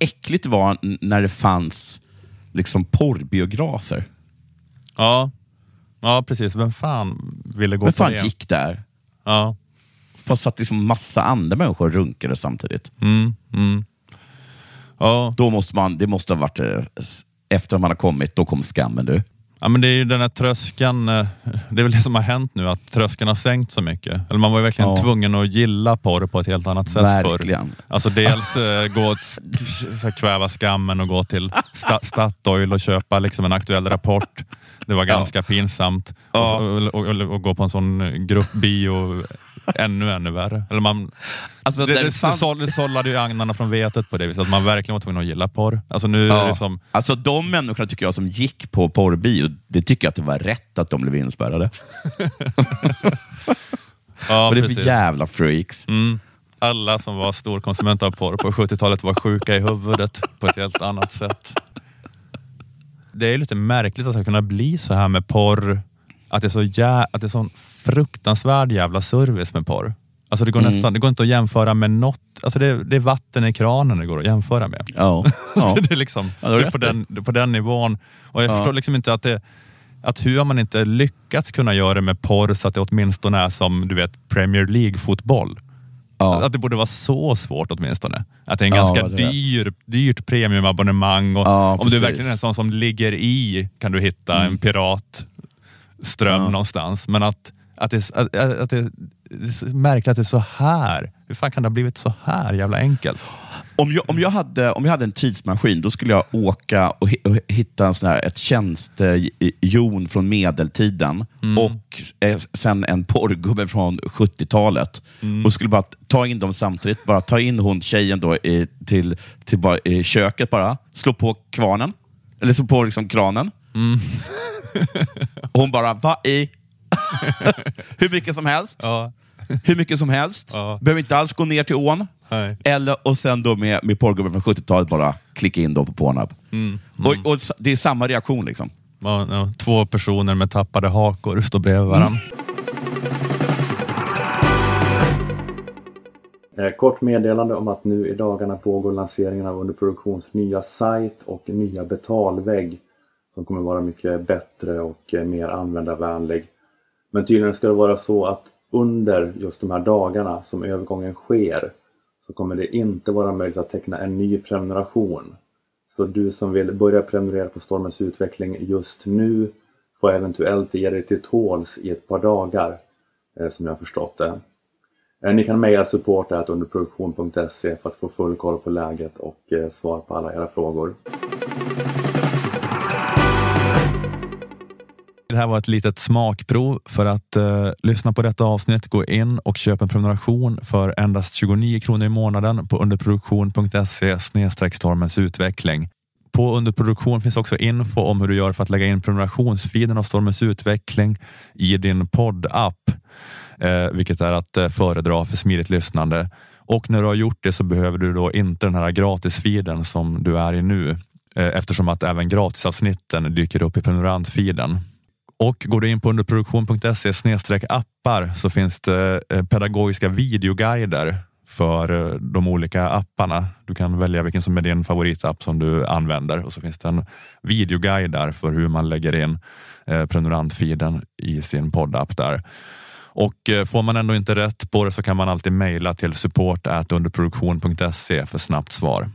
äckligt det var när det fanns liksom porrbiografer. Ja, ja precis. Vem fan ville gå Vem på fan det? gick där? Ja. Fast satt liksom massa andra människor och runkade samtidigt. Mm, mm. Ja. Då måste man, det måste ha varit, eh, efter man har kommit, då kom skammen du. Ja, men det är ju den här tröskeln. eh, Det är väl det som har hänt nu, att tröskeln har sänkt så mycket. Eller man var ju verkligen Ja. tvungen att gilla porr på ett helt annat sätt förr. Verkligen. Alltså dels eh, gå och kväva skammen och gå till sta Statoil och köpa liksom en aktuell rapport. Det var ganska pinsamt. Ja. Och, så, och, och, och gå på en sån gruppbio ännu, ännu värre. Eller man, Alltså, det, det, det fanns- såll- det sållade ju agnarna från vetet på det viset, att man verkligen var tvungen att gilla porr. Alltså nu är Ja. det som... Alltså de människorna tycker jag som gick på porrbio, det tycker jag att det var rätt att de blev inspärrade. Ja, är det precis. för jävla freaks? Mm. Alla som var storkonsumenter av porr på 70-talet var sjuka i huvudet på ett helt annat sätt. Det är lite märkligt att det ska kunna bli så här med porr. Att det är så jä- att det är sån fruktansvärd jävla service med porr. Alltså det går Mm. nästan, det går inte att jämföra med något. Alltså det, det är vatten i kranen det går att jämföra med. Ja. ja. det är liksom Ja, du det är på, den, det är på den nivån. Och jag Ja. förstår liksom inte att det att hur har man inte lyckats kunna göra det med porr så att det åtminstone är som du vet Premier League-fotboll. Ja. Att det borde vara så svårt åtminstone. Att det är en Ja, ganska dyr, dyrt premiumabonnemang och Ja, om du precis. verkligen är en sån som ligger i kan du hitta en piratström Mm. Ja. någonstans. Men att, att, det, att, att det, det är märkligt att det är så här. Hur fan kan det ha blivit så här jävla enkelt? Om, jag, om, jag hade, om jag hade en tidsmaskin, då skulle jag åka och, hi- och hitta en sån här, ett tjänstejon från medeltiden och eh, sen en porrgubbe från 70-talet. Och skulle bara ta in dem samtidigt. Bara ta in hon tjejen då i, till, till bara, i köket bara. Slå på kvarnen. Eller slå på liksom kranen. Och hon bara, vad i? Hur mycket som helst. Ja. Hur mycket som helst. Ja. Behöver inte alls gå ner till ån. Nej. Eller, och sen då med, med porrgubben från 70-talet bara klicka in då på Pornhub. Och, och s- det är samma reaktion liksom. Ja, ja, två personer med tappade hakor står bredvid varandra. Eh, Kort meddelande om att nu i dagarna pågår lanseringen av Underproduktions nya sajt och nya betalvägg som kommer vara mycket bättre och eh, mer användarvänlig. Men tydligen ska det vara så att under just de här dagarna som övergången sker så kommer det inte vara möjligt att teckna en ny prenumeration. Så du som vill börja prenumerera på Stormens utveckling just nu får eventuellt ge dig till tåls i ett par dagar eh, som jag har förstått det. Eh, ni kan mejla support.underproduktion.se för att få full koll på läget och svar på alla era frågor. Det här var ett litet smakprov. För att eh, lyssna på detta avsnitt, gå in och köp en prenumeration för endast 29 kronor i månaden på underproduktion.se stormens utveckling. På underproduktion finns också info om hur du gör för att lägga in prenumerationsfiden av Stormens utveckling i din poddapp, eh, vilket är att eh, föredra för smidigt lyssnande. Och när du har gjort det så behöver du då inte den här gratisfiden som du är i nu, eh, eftersom att även gratisavsnitten dyker upp i prenumerantfiden. Och går du in på underproduktion.se appar så finns det eh, pedagogiska videoguider för eh, de olika apparna. Du kan välja vilken som är din favoritapp som du använder och så finns det en videoguide där för hur man lägger in eh, prenumerantfiden i sin poddapp där. Och får man ändå inte rätt på det så kan man alltid mejla till support underproduktion.se för snabbt svar.